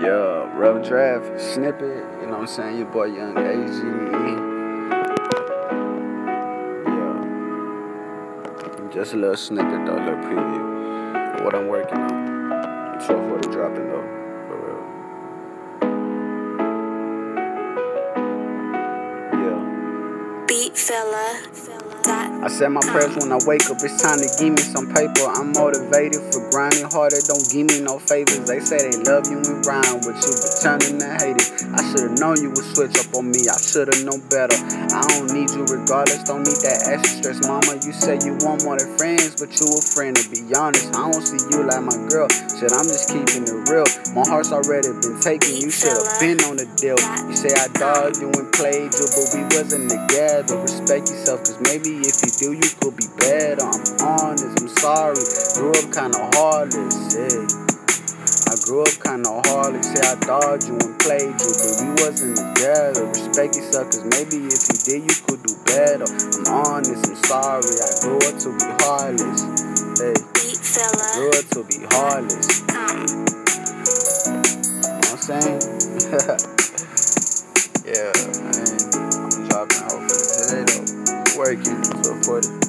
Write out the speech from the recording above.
Yeah, rough draft, snippet, you know what I'm saying? Your boy Yung Ace. Yeah. Just a little snippet though, a little preview. What I'm working on. So for the dropping though. For real. Yeah. Beat fella. I said my prayers when I wake up, it's time to give me some paper. I'm motivated for grinding harder, don't give me no favors. They say they love you and rhyme with you, but turning to hate it. I should've known you would switch up on me, I should've known better. I don't need you regardless, don't need that extra stress. Mama, you say you want more than friends, but you a friend to be honest. I don't see you like my girl, shit, I'm just keeping it real. My heart's already been taken, you should've been on the deal. You say I dogged you and played you, but we wasn't together. Respect yourself, cause maybe if you do, you could be better. I'm honest, I'm sorry. Grew up kinda heartless, yeah. Grew up kinda hard, heartless, say I dogged you and played you, but we wasn't together. Respect yourself, cause maybe if you did, you could do better. I'm honest, I'm sorry. I grew up to be heartless, hey. I grew up to be heartless. Um. You know what I'm saying? yeah, man. I'm dropping hopefully today though. Working, so for